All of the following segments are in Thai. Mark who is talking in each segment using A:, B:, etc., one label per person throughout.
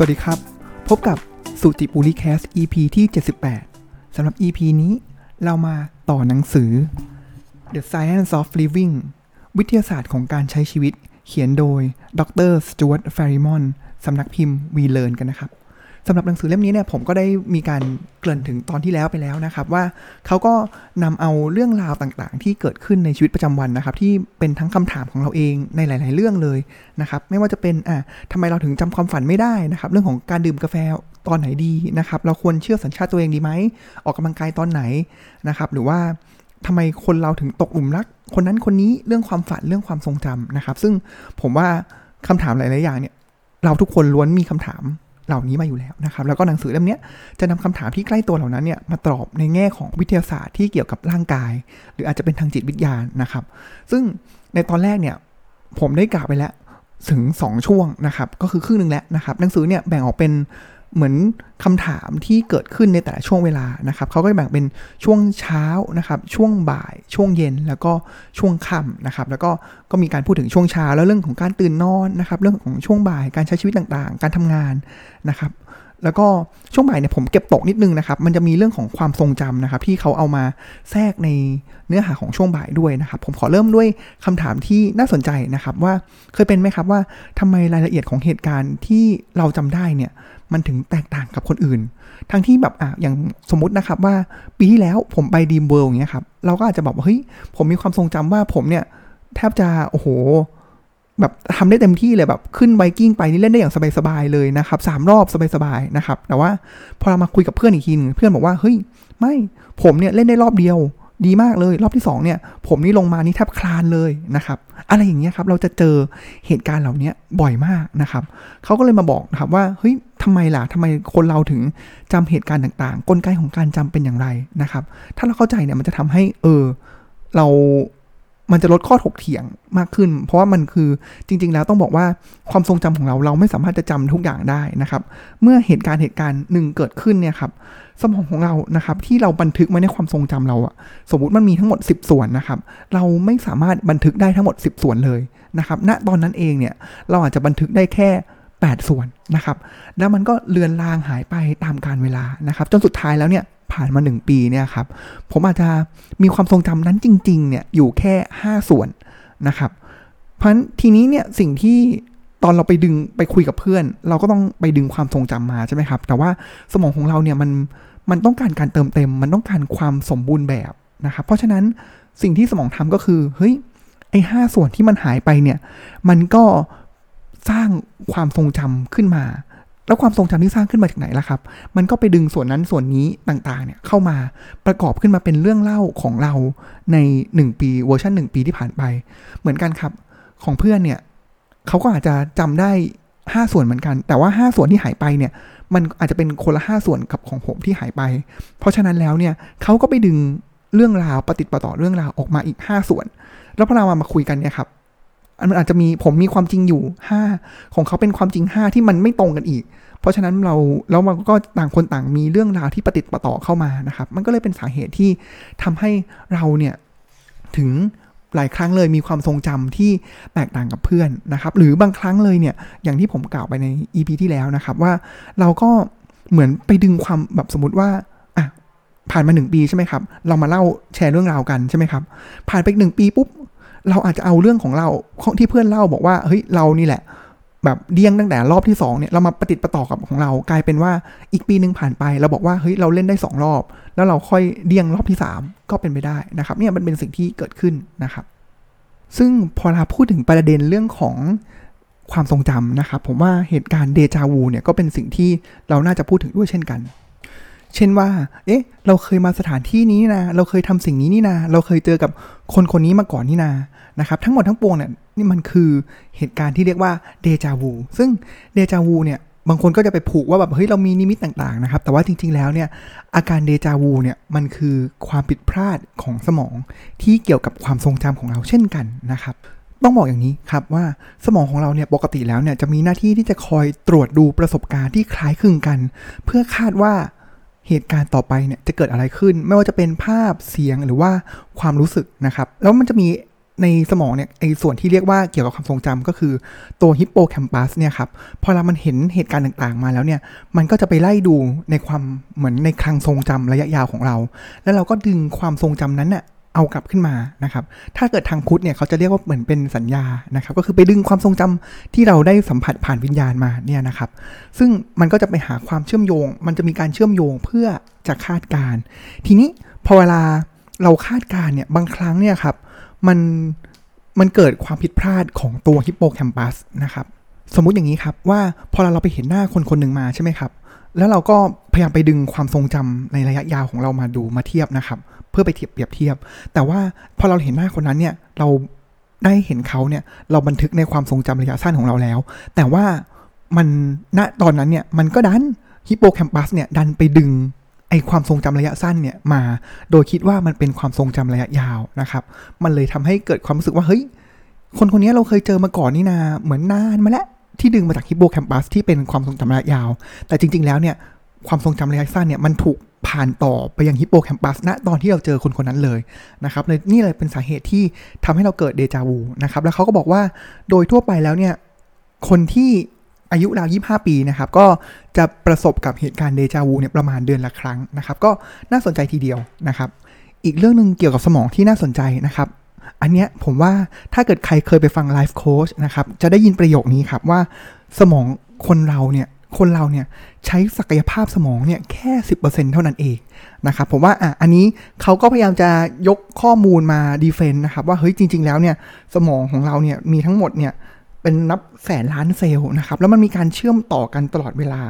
A: สวัสดีครับ พบกับสุจิปุริแคส EP ที่ 78 สำหรับ EP นี้เรามาต่อหนังสือ The Science of Living วิทยาศาสตร์ของการใช้ชีวิต เขียนโดยดรสจวตแฟริมอนสำนักพิมพ์วีเล r นกันนะครับ สำหรับหนังสือเล่มนี้เนี่ยผมก็ได้มีการเกริ่นถึงตอนที่แล้วไปแล้วนะครับ ว่าเขาก็นำเอาเรื่องราวต่างๆ ที่เกิดขึ้นในชีวิตประจำวันนะครับ ที่เป็นทั้งคำถามของเราเองในหลาย ๆ เรื่องเลยนะครับ ไม่ว่าจะเป็นอะทำไมเราถึงจำความฝันไม่ได้นะครับ เรื่องของการดื่มกาแฟตอนไหนดีนะครับ เราควรเชื่อสัญชาติตัวเองดีไหมออกกำลังกายตอนไหนนะครับ หรือว่าทำไมคนเราถึงตกหลุมรัก คนนั้นคนนี้เรื่องความฝันเรื่องความทรงจำนะครับ ซึ่งผมว่าคำถามหลาย ๆ อย่างเนี่ยเราทุกคนล้วนมีคำถาม เหล่านี้มาอยู่แล้วนะครับ แล้วก็หนังสือเล่มนี้จะนำคำถามที่ใกล้ตัวเหล่านั้นเนี่ยมาตอบในแง่ของวิทยาศาสตร์ที่เกี่ยวกับร่างกาย หรืออาจจะเป็นทางจิตวิทยานะครับ ซึ่งในตอนแรกเนี่ยผมได้กล่าวไปแล้วถึง 2 ช่วงนะครับ ก็คือครึ่งหนึ่งแล้วนะครับ หนังสือเนี่ยแบ่งออกเป็น เหมือนคำถามที่เกิดขึ้นในแต่ละช่วงเวลานะครับเขาก็แบ่งเป็นช่วงเช้านะครับช่วงบ่ายช่วงเย็นแล้วก็ช่วงค่ำนะครับแล้วก็ก็มีการพูดถึงช่วงเช้าแล้วเรื่องของการตื่นนอนนะครับเรื่องของช่วงบ่ายการใช้ชีวิตต่างๆ การทำงานนะครับ แล้วก็ช่วงบ่ายเนี่ยผมเก็บตกนิดนึงนะครับ มันจะมีเรื่องของความทรงจำนะครับ ที่เขาเอามาแทรกในเนื้อหาของช่วงบ่ายด้วยนะครับ ผมขอเริ่มด้วยคำถามที่น่าสนใจนะครับ ว่าเคยเป็นไหมครับว่าทำไมรายละเอียดของเหตุการณ์ที่เราจำได้เนี่ยมันถึงแตกต่างกับคนอื่น ทั้งที่แบบอะอย่างสมมตินะครับว่าปีที่แล้วผมไปดีมเวิลด์อย่างเงี้ยครับ เราก็อาจจะบอกว่าเฮ้ยผมมีความทรงจำว่าผมเนี่ยแทบจะโอ้โห แบบทำได้เต็มที่เลยแบบขึ้นไวกิ้งไปนี่เล่นได้อย่างสบายๆเลยนะครับสามรอบสบายๆนะครับแต่ว่าพอเรามาคุยกับเพื่อนอีกทีนึงเพื่อนบอกว่าเฮ้ยไม่ผมเนี่ยเล่นได้รอบเดียวดีมากเลย รอบที่ 2 เนี่ย ผมนี่ลงมานี่แทบคลานเลยนะครับ อะไรอย่างเงี้ยครับ เราจะเจอเหตุการณ์เหล่านี้บ่อยมากนะครับเขาก็เลยมาบอกนะครับว่าเฮ้ยทำไมล่ะทำไมคนเราถึงจำเหตุการณ์ต่างๆ กลไกของการจำเป็นอย่างไรนะครับ ถ้าเราเข้าใจเนี่ยมันจะทำให้เออเรา มันจะลดข้อถกเถียงมากขึ้น เพราะว่ามันคือจริง ๆ แล้วต้องบอกว่าความทรงจำของเราเราไม่สามารถจะจำทุกอย่างได้นะครับ เมื่อเหตุการณ์เหตุการณ์หนึ่งเกิดขึ้นเนี่ยครับสมองของเรานะครับที่เราบันทึกไว้ในความทรงจำเราอะสมมติมันมีทั้งหมด 10 ส่วนนะครับเราไม่สามารถบันทึกได้ทั้งหมด 10 ส่วนเลยนะครับณตอนนั้นเองเนี่ยเราอาจจะบันทึกได้แค่ 8 ส่วนนะครับ แล้วมันก็เลือนลางหายไปตามการเวลานะครับ จนสุดท้ายแล้วเนี่ยผ่านมา 1 ปีเนี่ยครับ ผมอาจจะมีความทรงจำนั้นจริง ๆ เนี่ยอยู่แค่ 5 ส่วนนะครับ เพราะฉะนั้นทีนี้เนี่ยสิ่งที่ตอนเราไปดึงไปคุยกับเพื่อน เราก็ต้องไปดึงความทรงจำมาใช่ไหมครับ แต่ว่าสมองของเราเนี่ยมันมันต้องการการเติมเต็ม มันต้องการความสมบูรณ์แบบนะครับ เพราะฉะนั้นสิ่งที่สมองทำก็คือเฮ้ยไอ้ห้าส่วนที่มันหายไปเนี่ย มันก็ สร้างความทรงจำขึ้นมา แล้วความทรงจำที่สร้างขึ้นมาจากไหนล่ะครับ มันก็ไปดึงส่วนนั้นส่วนนี้ต่างๆเนี่ยเข้ามาประกอบขึ้นมาเป็นเรื่องเล่าของเราใน 1 ปีเวอร์ชัน1 ปีที่ผ่านไป เหมือนกันครับของเพื่อนเนี่ยเขาก็อาจจะจำได้5ส่วนเหมือนกัน แต่ว่า5ส่วนที่หายไปเนี่ย มันอาจจะเป็นคนละ5ส่วนกับของผมที่หายไป เพราะฉะนั้นแล้วเนี่ยเขาก็ไปดึงเรื่องราวปฏิติดประต่อเรื่องราวออกมาอีก5ส่วน แล้วพอเรามามาคุยกันเนี่ยครับ อันมันอาจจะมีผมมีความจริงอยู่ 5 ของเขาเป็นความจริง 5 ที่มันไม่ตรงกันอีก เพราะฉะนั้นเราแล้วมันก็ต่างคนต่างมีเรื่องราวที่ปฏิติดประต่อเข้ามานะครับ มันก็เลยเป็นสาเหตุที่ทำให้เราเนี่ยถึงหลายครั้งเลยมีความทรงจำที่แตกต่างกับเพื่อนนะครับ หรือบางครั้งเลยเนี่ยอย่างที่ผมกล่าวไปใน EP ที่แล้วนะครับว่าเราก็เหมือนไปดึงความแบบสมมติว่าอะผ่านมาหนึ่งปีใช่ไหมครับ เรามาเล่าแชร์เรื่องราวกันใช่ไหมครับ ผ่านไปหนึ่งปีปุ๊บ เราอาจจะเอาเรื่องของเราที่เพื่อนเล่าบอกว่าเฮ้ยเรานี่แหละแบบเดี้ยงตั้งแต่รอบที่2เนี่ยเรามาปฏิติดประต่อกับของเรากลายเป็นว่าอีกปีหนึ่งผ่านไป เราบอกว่าเฮ้ยเราเล่นได้ 2 รอบ แล้วเราค่อยเดี้ยงรอบที่ 3 ก็เป็นไปได้นะครับเนี่ยมันเป็นสิ่งที่เกิดขึ้นนะครับ ซึ่งพอเราพูดถึงประเด็นเรื่องของความทรงจำนะครับ ผมว่าเหตุการณ์เดจาวูเนี่ยก็เป็นสิ่งที่เราน่าจะพูดถึงด้วยเช่นกัน เช่นว่า เอ๊ะ เราเคยมาสถานที่นี้นะ เราเคยทำสิ่งนี้นี่นาเราเคยเจอกับคนคนนี้มาก่อนนี่นานะครับ ทั้งหมดทั้งปวงเนี่ย นี่มันคือเหตุการณ์ที่เรียกว่าเดจาวู ซึ่งเดจาวูเนี่ย บางคนก็จะไปผูกว่าแบบ เฮ้ย เรามีนิมิตต่างๆนะครับ แต่ว่าจริง ๆ แล้วเนี่ย อาการเดจาวูเนี่ย มันคือความผิดพลาดของสมองที่เกี่ยวกับความทรงจำของเราเช่นกันนะครับต้องบอกอย่างนี้ครับว่าสมองของเราเนี่ยปกติแล้วเนี่ยจะมีหน้าที่ที่จะคอยตรวจดูประสบการณ์ที่คล้ายคลึงกัน เพื่อคาดว่า เหตุการณ์ต่อไปเนี่ยจะเกิดอะไรขึ้น ไม่ว่าจะเป็นภาพเสียงหรือว่าความรู้สึกนะครับ แล้วมันจะมีในสมองเนี่ยไอส่วนที่เรียกว่าเกี่ยวกับความทรงจำก็คือตัวฮิปโปแคมปัสเนี่ยครับพอเรามันเห็นเหตุการณ์ต่างๆ มาแล้วเนี่ยมันก็จะไปไล่ดูในความเหมือนในคลังทรงจำระยะยาวของเรา แล้วเราก็ดึงความทรงจำนั้นน่ะ เอากลับขึ้นมานะครับ ถ้าเกิดทางพุทธเนี่ยเขาจะเรียกว่าเหมือนเป็นสัญญานะครับ ก็คือไปดึงความทรงจำที่เราได้สัมผัสผ่านวิญญาณมาเนี่ยนะครับ ซึ่งมันก็จะไปหาความเชื่อมโยง มันจะมีการเชื่อมโยงเพื่อจะคาดการ ทีนี้พอเวลาเราคาดการเนี่ยบางครั้งเนี่ยครับมันมันเกิดความผิดพลาดของตัวฮิปโปแคมปัสนะครับ สมมุติอย่างนี้ครับว่าพอเราไปเห็นหน้าคนคนหนึ่งมาใช่ไหมครับ แล้วเราก็ ยายามไปดึงความทรงจำในระยะยาวของเรามาดูมาเทียบนะครับ เพื่อไปเทียบเปรียบเทียบ แต่ว่าพอเราเห็นหน้าคนนั้นเนี่ยเราได้เห็นเขาเนี่ยเราบันทึกในความทรงจำระยะสั้นของเราแล้ว แต่ว่ามันณตอนนั้นเนี่ยมันก็ดันฮิปโปแคมปัสเนี่ยดันไปดึงไอความทรงจำระยะสั้นเนี่ยมา โดยคิดว่ามันเป็นความทรงจำระยะยาวนะครับ มันเลยทำให้เกิดความรู้สึกว่าเฮ้ยคนคนนี้เราเคยเจอมาก่อนนี่นาเหมือนนานมาแล้วที่ดึงมาจากฮิปโปแคมปัสที่เป็นความทรงจำระยะยาว แต่จริง ๆ แล้วเนี่ย ความทรงจำระยะสั้นเนี่ยมันถูกผ่านต่อไปยังฮิปโปแคมปัสณตอนที่เราเจอคนคนนั้นเลยนะครับเลยนี่เลยเป็นสาเหตุที่ทำให้เราเกิดเดจาวูนะครับแล้วเขาก็บอกว่าโดยทั่วไปแล้วเนี่ยคนที่อายุราว25 ปีนะครับก็จะประสบกับเหตุการณ์เดจาวูเนี่ยประมาณเดือนละครั้งนะครับก็น่าสนใจทีเดียวนะครับอีกเรื่องหนึ่งเกี่ยวกับสมองที่น่าสนใจนะครับอันเนี้ยผมว่าถ้าเกิดใครเคยไปฟังไลฟ์โค้ชนะครับจะได้ยินประโยคนี้ครับว่าสมองคนเราเนี่ย คนเราเนี่ยใช้ศักยภาพสมองเนี่ยแค่ 10%เท่านั้นเองนะครับผมว่าอะอันนี้เขาก็พยายามจะยกข้อมูลมา defend นะครับ ว่าเฮ้ยจริง ๆ แล้วเนี่ยสมองของเราเนี่ยมีทั้งหมดเนี่ยเป็นนับแสนล้านเซลล์นะครับแล้วมันมีการเชื่อมต่อกันตลอดเวลา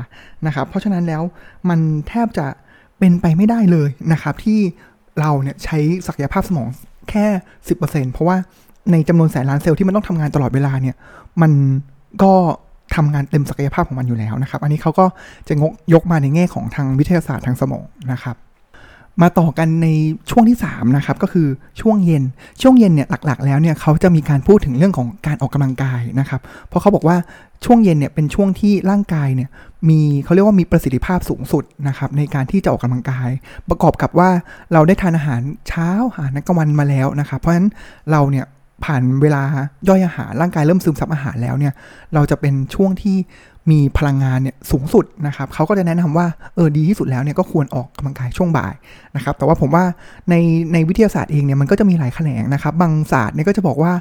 A: นะครับ เพราะฉะนั้นแล้วมันแทบจะเป็นไปไม่ได้เลยนะครับ ที่เราเนี่ยใช้ศักยภาพสมองแค่ 10%เพราะว่าในจำนวนแสนล้านเซลล์ที่มันต้องทำงานตลอดเวลาเนี่ยมันก็ ทำงานเต็มศักยภาพของมันอยู่แล้วนะครับ อันนี้เขาก็จะงกยกมาในแง่ของทางวิทยาศาสตร์ทางสมองนะครับ มาต่อกันในช่วงที่3นะครับก็คือช่วงเย็น ช่วงเย็นเนี่ยหลักๆ แล้วเนี่ยเขาจะมีการพูดถึงเรื่องของการออกกำลังกายนะครับ เพราะเขาบอกว่าช่วงเย็นเนี่ยเป็นช่วงที่ร่างกายเนี่ยมีเขาเรียกว่ามีประสิทธิภาพสูงสุดนะครับในการที่จะออกกำลังกาย ประกอบกับว่าเราได้ทานอาหารเช้าอาหารกลางวันมาแล้วนะครับ เพราะฉะนั้นเราเนี่ย ผ่านเวลาย่อยอาหารร่างกายเริ่มซึมซับอาหารแล้วเนี่ย เราจะเป็นช่วงที่มีพลังงานเนี่ยสูงสุดนะครับเขาก็จะแนะนำว่าเออดีที่สุดแล้วเนี่ยก็ควรออกกำลังกายช่วงบ่ายนะครับ แต่ว่าผมว่าในในวิทยาศาสตร์เองเนี่ยมันก็จะมีหลายแขนงนะครับ บางศาสตร์เนี่ยก็จะบอกว่า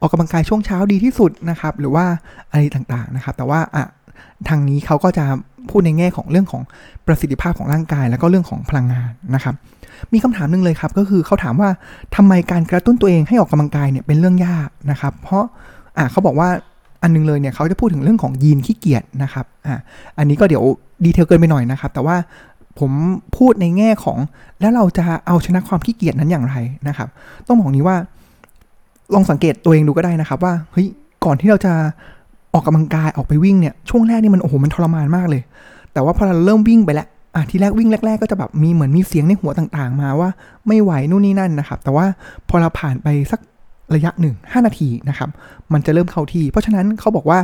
A: ออกกำลังกายช่วงเช้าดีที่สุดนะครับ หรือว่าอะไรต่างๆนะครับ แต่ว่าอะทางนี้เขาก็จะพูดในแง่ของเรื่องของประสิทธิภาพของร่างกาย แล้วก็เรื่องของพลังงานนะครับ มีคำถามหนึ่งเลยครับ ก็คือเขาถามว่าทำไมการกระตุ้นตัวเองให้ออกกำลังกายเนี่ยเป็นเรื่องยากนะครับ เพราะอะเขาบอกว่าอันนึงเลยเนี่ยเขาจะพูดถึงเรื่องของยีนขี้เกียจนะครับอ่าอันนี้ก็เดี๋ยวดีเทลเกินไปหน่อยนะครับ แต่ว่าผมพูดในแง่ของแล้วเราจะเอาชนะความขี้เกียจนั้นอย่างไรนะครับ ต้องบอกนี้ว่า ลองสังเกตตัวเองดูก็ได้นะครับ ว่าเฮ้ยก่อนที่เราจะออกกำลังกายออกไปวิ่งเนี่ยช่วงแรกนี่มันโอ้โหมันทรมานมากเลย แต่ว่าพอเราเริ่มวิ่งไปแล้ว อะทีแรกวิ่งแรก ๆ ก็จะแบบมีเหมือนมีเสียงในหัวต่างๆ มาว่าไม่ไหวนู่นนี่นั่นนะครับ แต่ว่าพอเราผ่านไปสักระยะหนึ่งห้านาทีนะครับ มันจะเริ่มเข้าที่ เพราะฉะนั้นเขาบอกว่า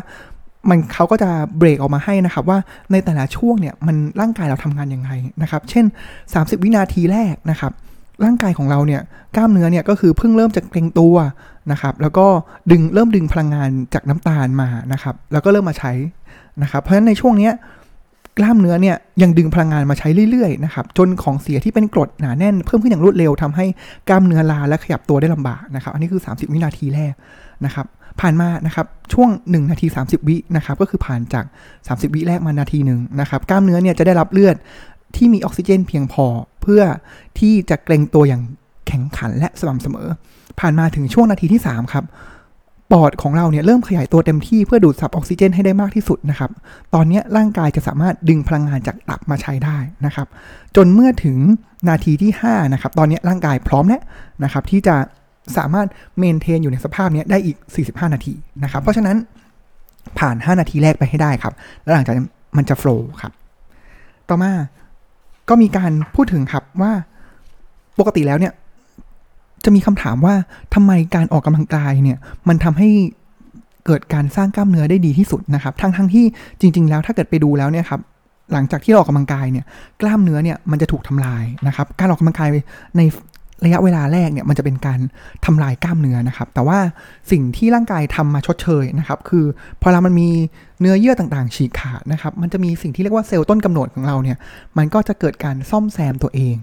A: มันเขาก็จะเบรกออกมาให้นะครับว่าในแต่ละช่วงเนี่ยมันร่างกายเราทำงานยังไงนะครับ เช่น 30 วินาทีแรกนะครับร่างกายของเราเนี่ยกล้ามเนื้อเนี่ยก็คือเพิ่งเริ่มจะเกร็งตัวนะครับแล้วก็ดึงเริ่มดึงพลังงานจากน้ำตาลมานะครับแล้วก็เริ่มมาใช้นะครับเพราะฉะนั้นในช่วงเนี้ย กล้ามเนื้อเนี่ยยังดึงพลังงานมาใช้เรื่อยๆนะครับจนของเสียที่เป็นกรดหนาแน่นเพิ่มขึ้นอย่างรวดเร็วทำให้กล้ามเนื้อลาและขยับตัวได้ลำบากนะครับอันนี้คือ 30 วินาทีแรกนะครับผ่านมานะครับช่วง 1 นาที 30 วินะครับก็คือผ่านจาก 30 วิแรกมานาทีหนึ่งนะครับกล้ามเนื้อเนี่ยจะได้รับเลือดที่มีออกซิเจนเพียงพอเพื่อที่จะเกรงตัวอย่างแข็งขันและสม่ำเสมอ ผ่านมาถึงช่วงนาทีที่ 3 ครับ ปอดของเราเนี่ยเริ่มขยายตัวเต็มที่เพื่อดูดซับออกซิเจนให้ได้มากที่สุดนะครับ ตอนนี้ร่างกายจะสามารถดึงพลังงานจากตับมาใช้ได้นะครับ จนเมื่อถึงนาทีที่5นะครับ ตอนนี้ร่างกายพร้อมแล้วนะครับที่จะสามารถเมนเทนอยู่ในสภาพนี้ได้อีก 45 นาทีนะครับ เพราะฉะนั้นผ่าน 5 นาทีแรกไปให้ได้ครับ แล้วหลังจากนั้นมันจะโฟล์ครับ ต่อมาก็มีการพูดถึงครับว่าปกติแล้วเนี่ย จะมีคำถามว่าทำไมการออกกำลังกายเนี่ยมันทำให้เกิดการสร้างกล้ามเนื้อได้ดีที่สุดนะครับทั้งทั้งที่จริง ๆ แล้วถ้าเกิดไปดูแล้วเนี่ยครับหลังจากที่เราออกกำลังกายเนี่ยกล้ามเนื้อเนี่ยมันจะถูกทำลายนะครับ การออกกำลังกายในระยะเวลาแรกเนี่ยมันจะเป็นการทำลายกล้ามเนื้อนะครับ แต่ว่าสิ่งที่ร่างกายทำมาชดเชยนะครับ คือพอเรามันมีเนื้อเยื่อต่างๆ ฉีกขาดนะครับ มันจะมีสิ่งที่เรียกว่าเซลล์ต้นกำเนิดของเราเนี่ยมันก็จะเกิดการซ่อมแซมตัวเอง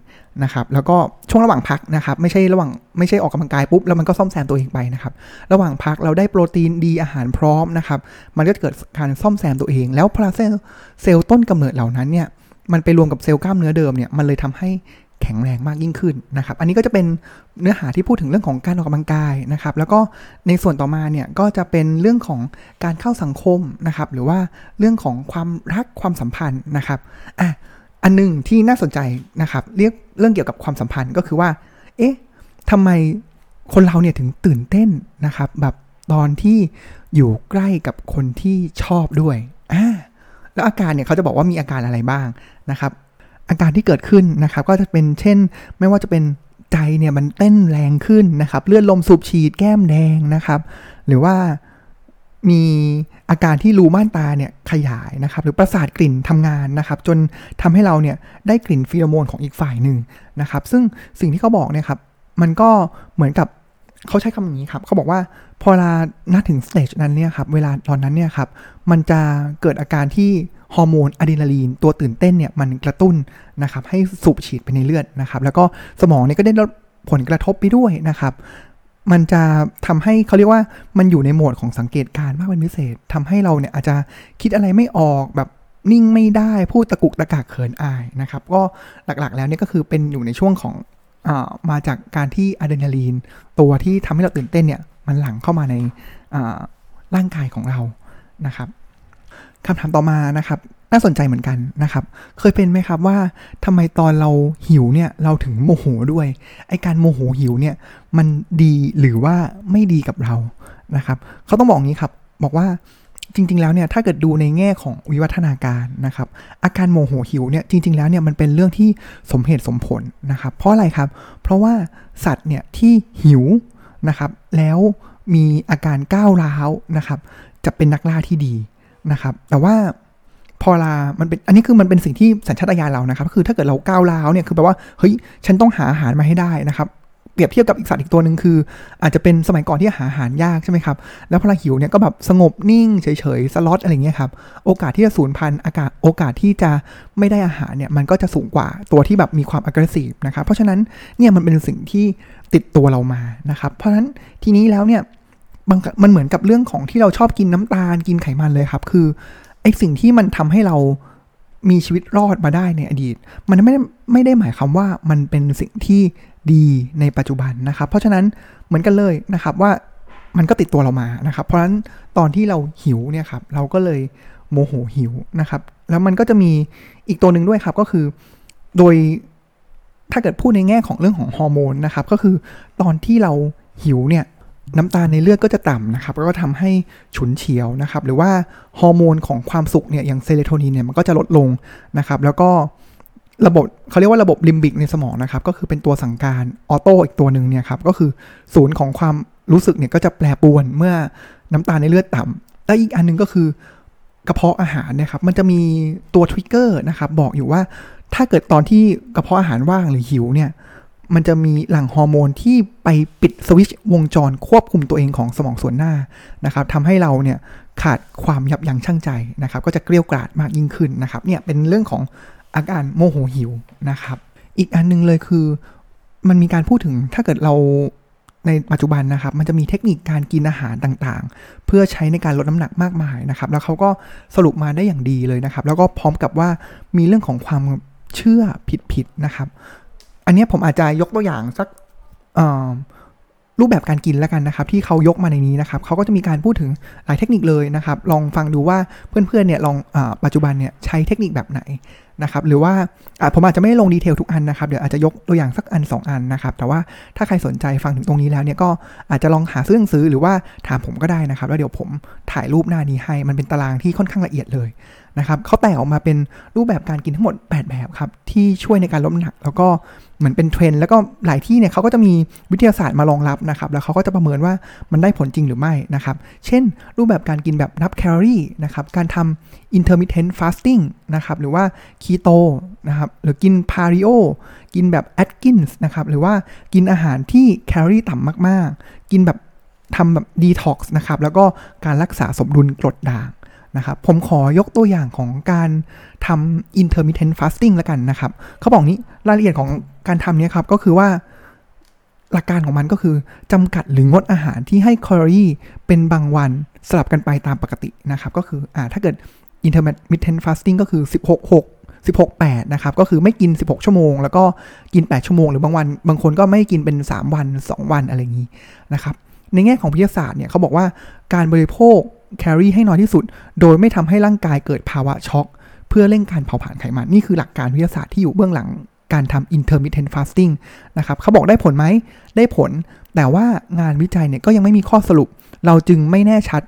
A: นะครับแล้วก็ช่วงระหว่างพักนะครับไม่ใช่ระหว่างไม่ใช่ออกกำลังกายปุ๊บแล้วมันก็ซ่อมแซมตัวเองไปนะครับระหว่างพักเราได้โปรตีนดีอาหารพร้อมนะครับมันก็เกิดการซ่อมแซมตัวเอง แล้วพลาเซลเซลล์ต้นกำเนิดเหล่านั้นเนี่ยมันไปรวมกับเซลล์กล้ามเนื้อเดิมเนี่ยมันเลยทำให้แข็งแรงมากยิ่งขึ้นนะครับ อันนี้ก็จะเป็นเนื้อหาที่พูดถึงเรื่องของการออกกำลังกายนะครับ แล้วก็ในส่วนต่อมาเนี่ยก็จะเป็นเรื่องของการเข้าสังคมนะครับ หรือว่าเรื่องของความรักความสัมพันธ์นะครับ อะ อันหนึงที่น่าสนใจนะครับ เรียกเรื่องเกี่ยวกับความสัมพันธ์ก็คือว่า เอ๊ะทำไมคนเราเนี่ยถึงตื่นเต้นนะครับ แบบตอนที่อยู่ใกล้กับคนที่ชอบด้วยอ่าแล้วอาการเนี่ยเขาจะบอกว่ามีอาการอะไรบ้างนะครับ อาการที่เกิดขึ้นนะครับ ก็จะเป็นเช่น ไม่ว่าจะเป็นใจเนี่ยมันเต้นแรงขึ้นนะครับ เลือดลมสูบฉีดแก้มแดงนะครับ หรือว่ามี อาการที่รูม่านตาเนี่ยขยายนะครับหรือประสาทกลิ่นทำงานนะครับ จนทำให้เราเนี่ยได้กลิ่นฟีโรโมนของอีกฝ่ายหนึ่งนะครับ ซึ่งสิ่งที่เขาบอกเนี่ยครับมันก็เหมือนกับเขาใช้คำนี้ครับเขาบอกว่าพอเวลานัดถึง stage นั้นเนี่ยครับเวลาตอนนั้นเนี่ยครับมันจะเกิดอาการที่ฮอร์โมนอะดรีนาลีนตัวตื่นเต้นเนี่ยมันกระตุ้นนะครับให้สูบฉีดไปในเลือดนะครับ แล้วก็สมองเนี่ยก็ได้รับผลกระทบไปด้วยนะครับ มันจะทำให้เขาเรียกว่ามันอยู่ในโหมดของสังเกตการณ์มากเป็นพิเศษทำให้เราเนี่ยอาจจะคิดอะไรไม่ออกแบบนิ่งไม่ได้พูดตะกุกตะกักเขินอายนะครับ ก็หลักๆแล้วเนี่ยก็คือเป็นอยู่ในช่วงของอมาจากการที่อะดรีนาลีน ตัวที่ทำให้เราตื่นเต้นเนี่ยมันหลั่งเข้ามาในร่างกายของเรานะครับคำถามต่อมานะครับ น่าสนใจเหมือนกันนะครับ เคยเป็นไหมครับว่าทำไมตอนเราหิวเนี่ยเราถึงโมโหด้วย ไอการโมโหหิวเนี่ยมันดีหรือว่าไม่ดีกับเรานะครับเขาต้องบอกงี้ครับบอกว่าจริง ๆ แล้วเนี่ยถ้าเกิดดูในแง่ของวิวัฒนาการนะครับ อาการโมโหหิวเนี่ยจริง ๆ แล้วเนี่ยมันเป็นเรื่องที่สมเหตุสมผลนะครับ เพราะอะไรครับ เพราะว่าสัตว์เนี่ยที่หิวนะครับแล้วมีอาการก้าวร้าวนะครับ จะเป็นนักล่าที่ดีนะครับ แต่ว่า พอลามันเป็นอันนี้คือมันเป็นสิ่งที่สัญชาตญาณเรานะครับ คือถ้าเกิดเราก้าวร้าวเนี่ยคือแปลว่าเฮ้ยฉันต้องหาอาหารมาให้ได้นะครับเปรียบเทียบกับอีกสัตว์อีกตัวหนึ่งคือ อาจจะเป็นสมัยก่อนที่หาอาหารยากใช่ไหมครับ แล้วพอเราหิวเนี่ยก็แบบสงบนิ่งเฉยๆสล็อตอะไรเงี้ยครับโอกาสที่จะสูญพันธุ์อากาศโอกาสที่จะไม่ได้อาหารเนี่ยมันก็จะสูงกว่าตัวที่แบบมีความ aggressive นะครับเพราะฉะนั้นเนี่ยมันเป็นสิ่งที่ติดตัวเรามานะครับเพราะฉะนั้นทีนี้แล้วเนี่ยมันเหมือนกับเรื่องของที่เราชอบกินน้ำตาลกินไขมันเลยครับ คือ ไอสิ่งที่มันทำให้เรามีชีวิตรอดมาได้ในอดีต มันไม่ได้ไม่ได้หมายความว่ามันเป็นสิ่งที่ดีในปัจจุบันนะครับ เพราะฉะนั้นเหมือนกันเลยนะครับว่ามันก็ติดตัวเรามานะครับ เพราะฉะนั้นตอนที่เราหิวเนี่ยครับเราก็เลยโมโหหิวนะครับ แล้วมันก็จะมีอีกตัวหนึ่งด้วยครับก็คือ โดยถ้าเกิดพูดในแง่ของเรื่องของฮอร์โมนนะครับ ก็คือตอนที่เราหิวเนี่ย น้ำตาลในเลือดก็จะต่ำนะครับ แล้วก็ทำให้ฉุนเฉียวนะครับ หรือว่าฮอร์โมนของความสุขเนี่ย อย่างเซโรโทนินเนี่ย มันก็จะลดลงนะครับ แล้วก็ระบบเขาเรียกว่าระบบลิมบิกในสมองนะครับ ก็คือเป็นตัวสั่งการ auto อีกตัวหนึ่งเนี่ยครับ ก็คือศูนย์ของความรู้สึกเนี่ยก็จะแปรปรวนเมื่อน้ำตาลในเลือดต่ำและอีกอันนึงก็คือกระเพาะอาหารนะครับ มันจะมีตัว trigger นะครับ บอกอยู่ว่าถ้าเกิดตอนที่กระเพาะอาหารว่างหรือหิวเนี่ย มันจะมีหลั่งฮอร์โมนที่ไปปิดสวิตช์วงจรควบคุมตัวเองของสมองส่วนหน้านะครับทำให้เราเนี่ยขาดความยับยั้งชั่งใจนะครับ ก็จะเกรี้ยวกราดมากยิ่งขึ้นนะครับ เนี่ยเป็นเรื่องของอาการโมโหหิวนะครับ อีกอันนึงเลยคือ มันมีการพูดถึงถ้าเกิดเราในปัจจุบันนะครับ มันจะมีเทคนิคการกินอาหารต่างๆ เพื่อใช้ในการลดน้ำหนักมากมายนะครับ แล้วเขาก็สรุปมาได้อย่างดีเลยนะครับ แล้วก็พร้อมกับว่ามีเรื่องของความเชื่อผิดๆนะครับ อันนี้ผมอาจจะยกตัวอย่างสักรูปแบบการกินแล้วกันนะครับ ที่เขายกมาในนี้นะครับเขาก็จะมีการพูดถึงหลายเทคนิคเลยนะครับ ลองฟังดูว่าเพื่อนๆเนี่ยลองอปัจจุบันเนี่ยใช้เทคนิคแบบไหนนะครับ หรือว่าผมอาจจะไม่ลงดีเทลทุกอันนะครับ เดี๋ยวอาจจะยกตัวอย่างสักอัน 2 อันนะครับ แต่ว่าถ้าใครสนใจฟังถึงตรงนี้แล้วเนี่ยก็อาจจะลองหาซื้อหนังสือหรือว่าถามผมก็ได้นะครับ แล้วเดี๋ยวผมถ่ายรูปหน้านี้ให้มันเป็นตารางที่ค่อนข้างละเอียดเลย นะครับเขาแต่งออกมาเป็นรูปแบบการกินทั้งหมด 8 แบบครับ ที่ช่วยในการลดน้ำหนัก แล้วก็เหมือนเป็นเทรนแล้วก็หลายที่เนี่ยเขาก็จะมีวิทยาศาสตร์มารองรับนะครับแล้วเขาก็จะประเมินว่ามันได้ผลจริงหรือไม่นะครับ เช่น รูปแบบการกินแบบนับแคลอรี่นะครับการทำ intermittent fasting นะครับหรือว่า keto นะครับหรือกิน paleo กินแบบ Atkins นะครับหรือว่ากินอาหารที่แคลอรี่ต่ำมาก ๆ กินแบบทำแบบ detox นะครับแล้วก็การรักษาสมดุลกรดด่าง นะครับผมขอยกตัวอย่างของการทำ intermittent fasting ล้วกันนะครับเขาบอกนี้รายละเอียดของการทำนี้ครับก็คือว่าหลักการของมันก็คือจำกัดหรืองดอาหารที่ให้แคลอรี่เป็นบางวันสลับกันไปตามปกตินะครับก็คืออ่าถ้าเกิด intermittent fasting ก็คือ 16 6 16 8 นะครับ ก็คือไม่กิน 16 ชั่วโมง แล้วก็กิน 8 ชั่วโมง หรือบางวัน บางคนก็ไม่กินเป็น 3 วัน 2 วันอะไรอย่างนี้นะครับ ในแง่ของวิทยาศาสตร์เนี่ยเขาบอกว่าการบริโภค แคลอรี่ให้น้อยที่สุด โดยไม่ทำให้ร่างกายเกิดภาวะช็อก เพื่อเร่งการเผาผลาญไขมัน นี่คือหลักการวิทยาศาสตร์ที่อยู่เบื้องหลังการทำ intermittent fasting นะครับเขาบอกได้ผลไหม ได้ผล แต่ว่างานวิจัยเนี่ยก็ยังไม่มีข้อสรุป เราจึงไม่แน่ชัด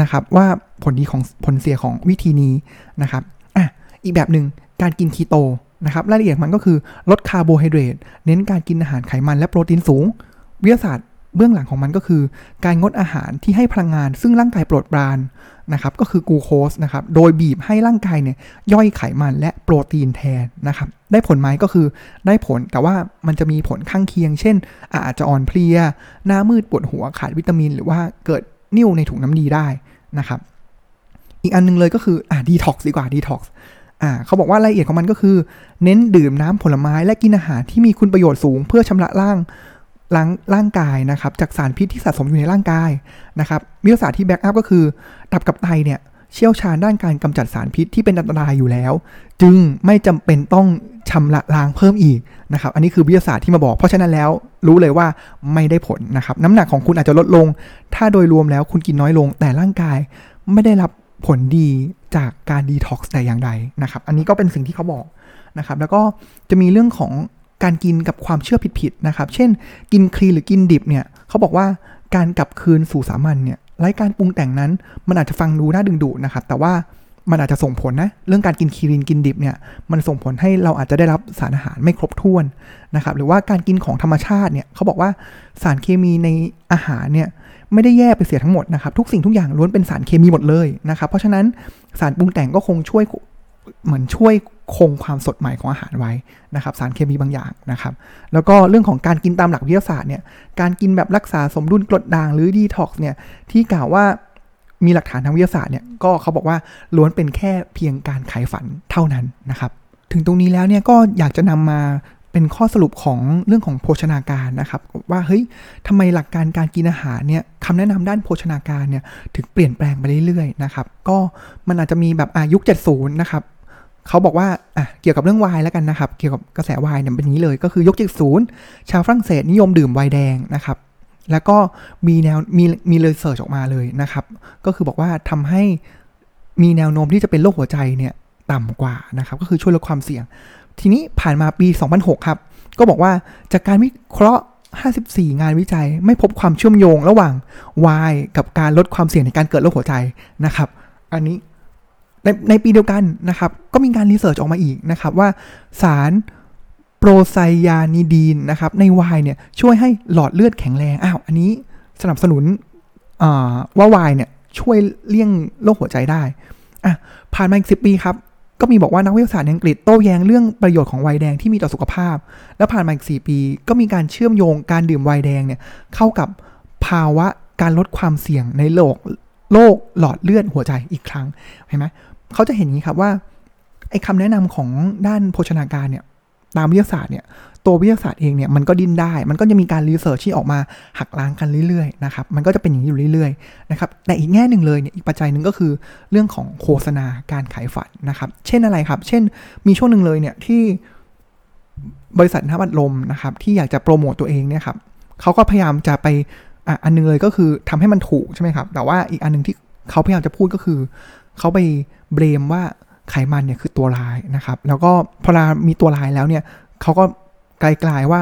A: นะครับว่าผลดีของผลเสียของวิธีนี้นะครับ อะ อีกแบบหนึ่งการกินคีโตนะครับรายละเอียดมันก็คือลดคาร์โบไฮเดรตเน้นการกินอาหารไขมันและโปรตีนสูง วิทยาศาสตร์ เบื้องหลังของมันก็คือ การงดอาหารที่ให้พลังงาน ซึ่งร่างกายโปรดปรานนะครับก็คือกูโคสนะครับโดยบีบให้ร่างกายเนี่ยย่อยไขมันและโปรตีนแทนนะครับได้ผลไหมก็คือได้ผลแต่ว่ามันจะมีผลข้างเคียง เช่น อาจจะอ่อนเพลีย หน้ามืดปวดหัวขาดวิตามิน หรือว่าเกิดนิ่วในถุงน้ำดีได้นะครับอีกอันนึงเลยก็คืออ่าดีท็อกซ์ดีกว่าดีท็อกซ์อ่าเขาบอกว่ารายละเอียดของมันก็คือ เน้นดื่มน้ำผลไม้และกินอาหารที่มีคุณประโยชน์สูง เพื่อชำระร่าง ล้างร่างกายนะครับจากสารพิษที่สะสมอยู่ในร่างกายนะครับวิทยาศาสตร์ที่ back up ก็คือตับกับไตเนี่ยเชี่ยวชาญด้านการกำจัดสารพิษที่เป็นอันตรายอยู่แล้ว จึงไม่จำเป็นต้องชำระล้างเพิ่มอีกนะครับอันนี้คือวิทยาศาสตร์ที่มาบอก เพราะฉะนั้นแล้วรู้เลยว่าไม่ได้ผลนะครับน้ำหนักของคุณอาจจะลดลง ถ้าโดยรวมแล้วคุณกินน้อยลง แต่ร่างกายไม่ได้รับผลดีจากการดีท็อกซ์แต่อย่างใดนะครับอันนี้ก็เป็นสิ่งที่เขาบอกนะครับแล้วก็จะมีเรื่องของ การกินกับความเชื่อผิดๆนะครับ เช่น กินคลีหรือกินดิบเนี่ยเขาบอกว่าการกลับคืนสู่สามัญเนี่ยไร้การปรุงแต่งนั้น มันอาจจะฟังดูน่าดึงดูดนะครับ แต่ว่ามันอาจจะส่งผลนะ เรื่องการกิน clean กินดิบเนี่ย มันส่งผลให้เราอาจจะได้รับสารอาหารไม่ครบถ้วนนะครับ หรือว่าการกินของธรรมชาติเนี่ยเขาบอกว่าสารเคมีในอาหารเนี่ยไม่ได้แยกไปเสียทั้งหมดนะครับ ทุกสิ่งทุกอย่างล้วนเป็นสารเคมีหมดเลยนะครับ เพราะฉะนั้นสารปรุงแต่งก็คงช่วยเหมือนช่วย คงความสดใหม่ของอาหารไว้นะครับ สารเคมีบางอย่างนะครับ แล้วก็เรื่องของการกินตามหลักวิทยาศาสตร์เนี่ย การกินแบบรักษาสมดุลกรดด่างหรือดีท็อกซ์เนี่ย ที่กล่าวว่ามีหลักฐานทางวิทยาศาสตร์เนี่ย ก็เขาบอกว่าล้วนเป็นแค่เพียงการขายฝันเท่านั้นนะครับ ถึงตรงนี้แล้วเนี่ยก็อยากจะนำมาเป็นข้อสรุปของเรื่องของโภชนาการนะครับ ว่าเฮ้ยทำไมหลักการการกินอาหารเนี่ยคำแนะนำด้านโภชนาการเนี่ยถึงเปลี่ยนแปลงไปเรื่อยๆนะครับ ก็มันอาจจะมีแบบอายุค70 นะครับ เขาบอกว่าอะเกี่ยวกับเรื่องไวน์แล้วกันนะครับ เกี่ยวกับกระแสไวน์เนี่ยเป็นนี้เลย ก็คือยกจากศูนย์ชาวฝรั่งเศสนิยมดื่มไวน์แดงนะครับ แล้วก็มีแนวมีมีเลยเสิร์ชออกมาเลยนะครับ ก็คือบอกว่าทำให้มีแนวโน้มที่จะเป็นโรคหัวใจเนี่ยต่ำกว่านะครับ ก็คือช่วยลดความเสี่ยง ทีนี้ผ่านมาปี 2006 ครับ ก็บอกว่าจากการวิเคราะห์ 54 งานวิจัย ไม่พบความเชื่อมโยงระหว่างวายกับการลดความเสี่ยงในการเกิดโรคหัวใจนะครับ อันนี้ ในในปีเดียวกันนะครับ ก็มีการรีเสิร์ชออกมาอีกนะครับว่าสารโปรไซยานิดีนนะครับในวายเนี่ยช่วยให้หลอดเลือดแข็งแรง อ้าว อันนี้สนับสนุนว่าวายเนี่ยช่วยเลี่ยงโรคหัวใจได้ อะ ผ่านมาอีกสิปีครับ ก็มีบอกว่านักวิทยาศาสตร์อังกฤษโต้แย้งเรื่องประโยชน์ของไวน์แดงที่มีต่อสุขภาพ แล้วผ่านมาอีก 4 ปี ก็มีการเชื่อมโยงการดื่มไวน์แดงเนี่ยเข้ากับภาวะการลดความเสี่ยงในโรคโรคหลอดเลือดหัวใจอีกครั้ง เห็นไหม เขาจะเห็นนี้ครับว่าไอ้คำแนะนำของด้านโภชนาการเนี่ยตามวิทยาศาสตร์เนี่ยตัววิทยาศาสตร์เองเนี่ยมันก็ดิ้นได้ มันก็จะมีการรีเสิร์ชที่ออกมาหักล้างกันเรื่อยๆนะครับมันก็จะเป็นอย่างนี้อยู่เรื่อยๆนะครับแต่อีกแง่หนึ่งเลยเนี่ยอีกปัจจัยหนึ่งก็คือเรื่องของโฆษณาการขายฝันนะครับ เช่นอะไรครับ เช่นมีช่วงหนึ่งเลยเนี่ยที่บริษัทน้ำอัดลมนะครับที่อยากจะโปรโมตตัวเองเนี่ยครับเขาก็พยายามจะไปอะอันนึงเลยก็คือทำให้มันถูกใช่ไหมครับแต่ว่าอีกอันนึงที่เขาพยายามจะพูดก็คือเขาไปเบรมว่าไขมันเนี่ยคือตัวร้ายนะครับ แล้วก็พอเรามีตัวร้ายแล้วเนี่ยเขาก็ไกลๆว่า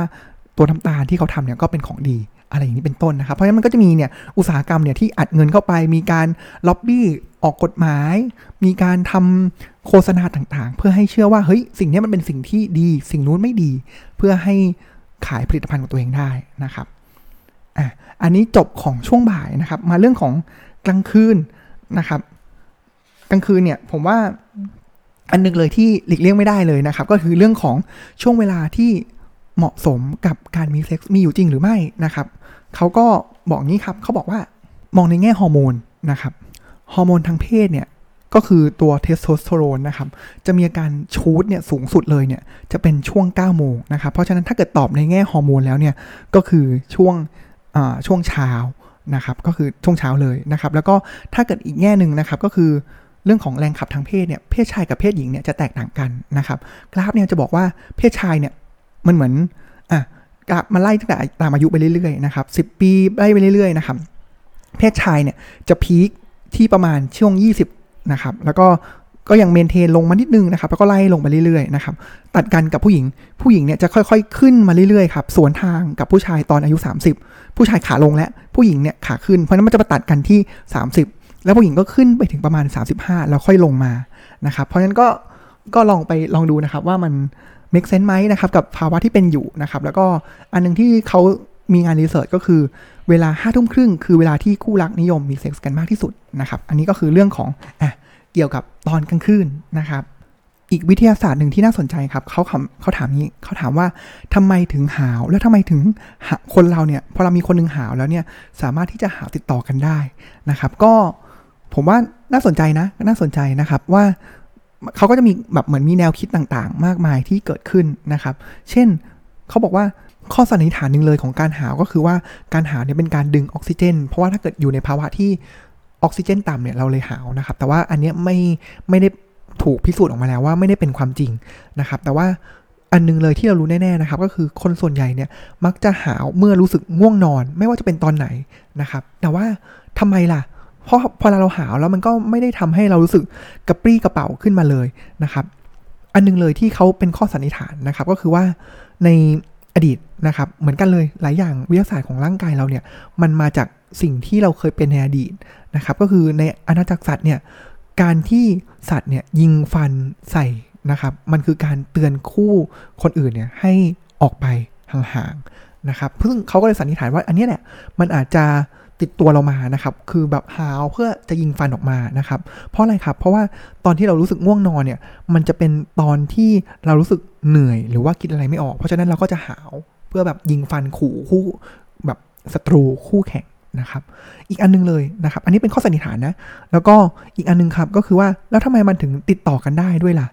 A: ตัวน้ำตาลที่เขาทำเนี่ยก็เป็นของดีอะไรอย่างนี้เป็นต้นนะครับ เพราะฉะนั้นมันก็จะมีเนี่ยอุตสาหกรรมเนี่ยที่อัดเงินเข้าไป มีการล็อบบี้ออกกฎหมาย มีการทำโฆษณาต่างๆ เพื่อให้เชื่อว่าเฮ้ยสิ่งนี้มันเป็นสิ่งที่ดี สิ่งนู้นไม่ดี เพื่อให้ขายผลิตภัณฑ์ของตัวเองได้นะครับอะอันนี้จบของช่วงบ่ายนะครับ มาเรื่องของกลางคืนนะครับ กลางคืนเนี่ยผมว่าอันนึงเลยที่หลีกเลี่ยงไม่ได้เลยนะครับ ก็คือเรื่องของช่วงเวลาที่เหมาะสมกับการมีเซ็กซ์มีอยู่จริงหรือไม่นะครับเขาก็บอกงี้ครับเขาบอกว่ามองในแง่ฮอร์โมนนะครับฮอร์โมนทางเพศเนี่ยก็คือตัวเทสโทสเตอโรนนะครับ จะมีอาการชูดเนี่ยสูงสุดเลยเนี่ยจะเป็นช่วง 9 โมงนะครับ เพราะฉะนั้นถ้าเกิดตอบในแง่ฮอร์โมนแล้วเนี่ยก็คือช่วงช่วงเช้านะครับ ก็คือช่วงเช้าเลยนะครับ แล้วก็ถ้าเกิดอีกแง่หนึ่งนะครับก็คือ เรื่องของแรงขับทางเพศเนี่ยเพศชายกับเพศหญิงเนี่ยจะแตกต่างกันนะครับกราฟเนี่ยจะบอกว่าเพศชายเนี่ยมันเหมือนอะกราฟมาไล่ตั้งแต่ตามอายุไปเรื่อยๆนะครับสิปีไล่ไปเรื่อยๆนะครับเพศชายเนี่ยจะพีคที่ประมาณช่วง 20นะครับแล้วก็ก็ยังเมนเทนลงมานิดนึงนะครับแล้วก็ไล่ลงไปเรื่อยๆนะครับตัดกันกับผู้หญิง ผู้หญิงเนี่ยจะค่อยๆ ขึ้นมาเรื่อยๆครับสวนทางกับผู้ชายตอนอายุ 30 ผู้ชายขาลงและผู้หญิงเนี่ยขาขึ้นเพราะนั้นมันจะมาตัดกันที่ 30 แล้วผู้หญิงก็ขึ้นไปถึงประมาณ 35 แล้วค่อยลงมานะครับ เพราะฉะนั้นก็ก็ลองไปลองดูนะครับว่ามัน make sense ไหมนะครับกับภาวะที่เป็นอยู่นะครับ แล้วก็อันนึงที่เขามีงานรีเสิร์ชก็คือเวลาห้าทุ่มครึ่งคือเวลาที่คู่รักนิยมมีเซ็กส์กันมากที่สุดนะครับ อันนี้ก็คือเรื่องของอะเกี่ยวกับตอนกลางคืนนะครับ อีกวิทยาศาสตร์หนึ่งที่น่าสนใจครับเขาเขาถามนี้เขาถามว่าทำไมถึงหาว แล้วทำไมถึงคนเราเนี่ยพอเรามีคนหนึ่งหาวแล้วเนี่ยสามารถที่จะหาวติดต่อกันได้นะครับ ก็ ผมว่าน่าสนใจนะน่าสนใจนะครับว่าเขาก็จะมีแบบเหมือนมีแนวคิดต่างๆ มากมายที่เกิดขึ้นนะครับ เช่นเขาบอกว่าข้อสันนิษฐานหนึ่งเลยของการหาวก็คือว่าการหาวเนี่ยเป็นการดึงออกซิเจน เพราะว่าถ้าเกิดอยู่ในภาวะที่ออกซิเจนต่ำเนี่ยเราเลยหาวนะครับ แต่ว่าอันนี้ไม่ไม่ได้ถูกพิสูจน์ออกมาแล้วว่าไม่ได้เป็นความจริงนะครับ แต่ว่าอันนึงเลยที่เรารู้แน่ๆนะครับ ก็คือคนส่วนใหญ่เนี่ยมักจะหาวเมื่อรู้สึกง่วงนอน ไม่ว่าจะเป็นตอนไหนนะครับ แต่ว่าทำไมล่ะเพราะพอเราหาแล้วมันก็ไม่ได้ทำให้เรารู้สึกกระปรี้กระเป๋าขึ้นมาเลยนะครับ อันนึงเลยที่เขาเป็นข้อสันนิษฐานนะครับ ก็คือว่าในอดีตนะครับเหมือนกันเลยหลายอย่างวิทยาศาสตร์ของร่างกายเราเนี่ยมันมาจากสิ่งที่เราเคยเป็นในอดีตนะครับ ก็คือในอาณาจักรสัตว์เนี่ยการที่สัตว์เนี่ยยิงฟันใส่นะครับ มันคือการเตือนคู่คนอื่นเนี่ยให้ออกไปห่างๆนะครับซึ่งเขาก็เลยสันนิษฐานว่าอันนี้แหละมันอาจจะ ติดตัวเรามานะครับ คือแบบหาวเพื่อจะยิงฟันออกมานะครับ เพราะอะไรครับ เพราะว่าตอนที่เรารู้สึกง่วงนอนเนี่ย มันจะเป็นตอนที่เรารู้สึกเหนื่อยหรือว่าคิดอะไรไม่ออก เพราะฉะนั้นเราก็จะหาวเพื่อแบบยิงฟันขู่คู่แบบศัตรูคู่แข่งนะครับ อีกอันนึงเลยนะครับ อันนี้เป็นข้อสันนิษฐานนะ แล้วก็อีกอันนึงครับก็คือว่าแล้วทำไมมันถึงติดต่อกันได้ด้วยล่ะ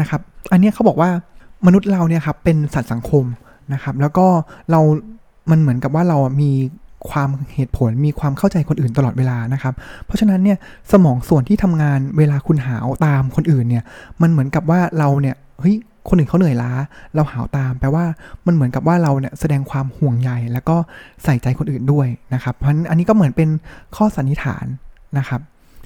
A: นะครับ อันนี้เขาบอกว่ามนุษย์เราเนี่ยครับเป็นสัตว์สังคมนะครับ แล้วก็เรามันเหมือนกับว่าเรามี ความเหตุผลมีความเข้าใจคนอื่นตลอดเวลานะครับ เพราะฉะนั้นเนี่ยสมองส่วนที่ทำงานเวลาคุณหาวตามคนอื่นเนี่ยมันเหมือนกับว่าเราเนี่ยเฮ้ยคนอื่นเขาเหนื่อยล้า เราหาวตามแปลว่ามันเหมือนกับว่าเราเนี่ยแสดงความห่วงใยแล้วก็ใส่ใจคนอื่นด้วยนะครับ เพราะฉะนั้นอันนี้ก็เหมือนเป็นข้อสันนิษฐานนะครับ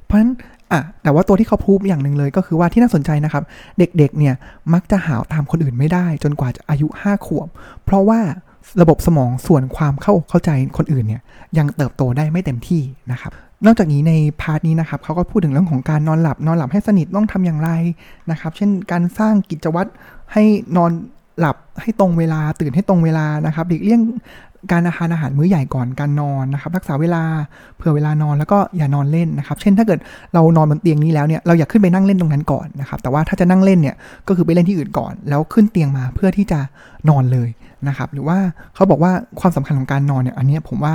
A: เพราะฉะนั้นอะแต่ว่าตัวที่เขาพูดอย่างหนึ่งเลยก็คือว่าที่น่าสนใจนะครับ เด็กๆเนี่ยมักจะหาวตามคนอื่นไม่ได้ จนกว่าจะอายุ 5 ขวบ เพราะว่า ระบบสมองส่วนความเข้าเข้าใจคนอื่นเนี่ยยังเติบโตได้ไม่เต็มที่นะครับ นอกจากนี้ใน part นี้นะครับเขาก็พูดถึงเรื่องของการนอนหลับ นอนหลับให้สนิทต้องทำอย่างไรนะครับ เช่นการสร้างกิจวัตรให้นอน หลับให้ตรงเวลาตื่นให้ตรงเวลานะครับหลีกเลี่ยงการอาหารอาหารมื้อใหญ่ก่อนการนอนนะครับ รักษาเวลาเผื่อเวลานอนแล้วก็อย่านอนเล่นนะครับ เช่นถ้าเกิดเรานอนบนเตียงนี้แล้วเนี่ยเราอยากขึ้นไปนั่งเล่นตรงนั้นก่อนนะครับ แต่ว่าถ้าจะนั่งเล่นเนี่ยก็คือไปเล่นที่อื่นก่อน แล้วขึ้นเตียงมาเพื่อที่จะนอนเลยนะครับ หรือว่าเขาบอกว่าความสำคัญของการนอนเนี่ยอันนี้ผมว่า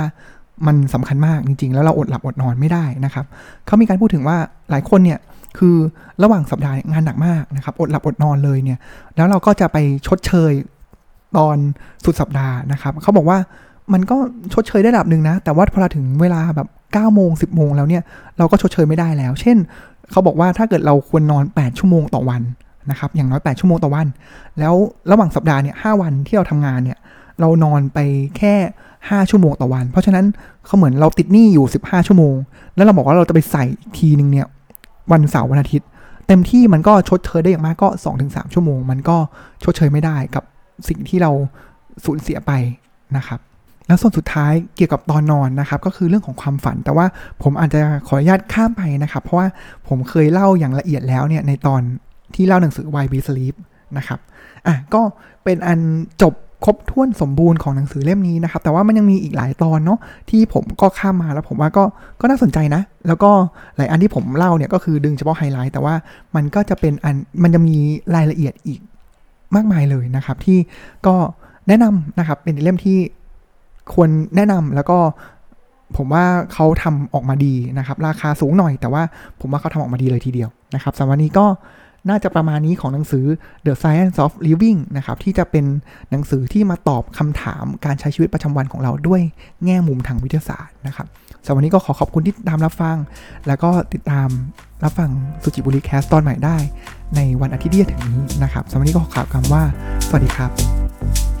A: มันสำคัญมากจริงๆ แล้วเราอดหลับอดนอนไม่ได้นะครับเขามีการพูดถึงว่าหลายคนเนี่ย คือระหว่างสัปดาห์งานหนักมากนะครับ อดหลับอดนอนเลยเนี่ย แล้วเราก็จะไปชดเชยตอนสุดสัปดาห์นะครับ เขาบอกว่ามันก็ชดเชยได้ระดับหนึ่งนะ แต่ว่าพอเราถึงเวลาแบบ9โมง 10 โมงแล้วเนี่ย เราก็ชดเชยไม่ได้แล้ว เช่น เขาบอกว่าถ้าเกิดเราควรนอน 8 ชั่วโมงต่อวันนะครับ อย่างน้อย 8 ชั่วโมงต่อวัน แล้วระหว่างสัปดาห์เนี่ย5วันที่เราทำงานเนี่ย เรานอนไปแค่ 5 ชั่วโมงต่อวัน เพราะฉะนั้นเขาเหมือนเราติดหนี้อยู่ 15 ชั่วโมง แล้วเราบอกว่าเราจะไปใส่ทีนึงเนี่ย วันเสาร์วันอาทิตย์ เต็มที่มันก็ชดเชยได้อย่างมากก็ 2-3 ชั่วโมง มันก็ชดเชยไม่ได้กับสิ่งที่เราสูญเสียไปนะครับแล้วส่วนสุดท้ายเกี่ยวกับตอนนอนนะครับ ก็คือเรื่องของความฝัน แต่ว่าผมอาจจะขออนุญาตข้ามไปนะครับ เพราะว่าผมเคยเล่าอย่างละเอียดแล้วเนี่ยในตอนที่เล่าหนังสือ Why We Sleep นะครับอะก็เป็นอันจบ ครบถ้วนสมบูรณ์ของหนังสือเล่มนี้นะครับ แต่ว่ามันยังมีอีกหลายตอนเนาะที่ผมก็ข้ามมาแล้วผมว่าก็ก็น่าสนใจนะ แล้วก็หลายอันที่ผมเล่าเนี่ยก็คือดึงเฉพาะไฮไลท์แต่ว่ามันก็จะเป็นอันมันจะมีรายละเอียดอีกมากมายเลยนะครับ ที่ก็แนะนำนะครับเป็นเล่มที่ควรแนะนำแล้วก็ผมว่าเขาทำออกมาดีนะครับ ราคาสูงหน่อย แต่ว่าผมว่าเขาทำออกมาดีเลยทีเดียวนะครับสำหรับวันนี้ก็ น่าจะประมาณนี้ของหนังสือ The Science of Living นะครับ ที่จะเป็นหนังสือที่มาตอบคำถามการใช้ชีวิตประจำวันของเราด้วยแง่มุมทางวิทยาศาสตร์นะครับสำหรับวันนี้ก็ขอขอบคุณที่ตามรับฟัง แล้วก็ติดตามรับฟังสุจิบุรีแคสตอนใหม่ได้ ในวันอาทิตย์ที่จะถึงนี้นะครับสำหรับวันนี้ก็ขอกล่าวคำว่า สวัสดีครับ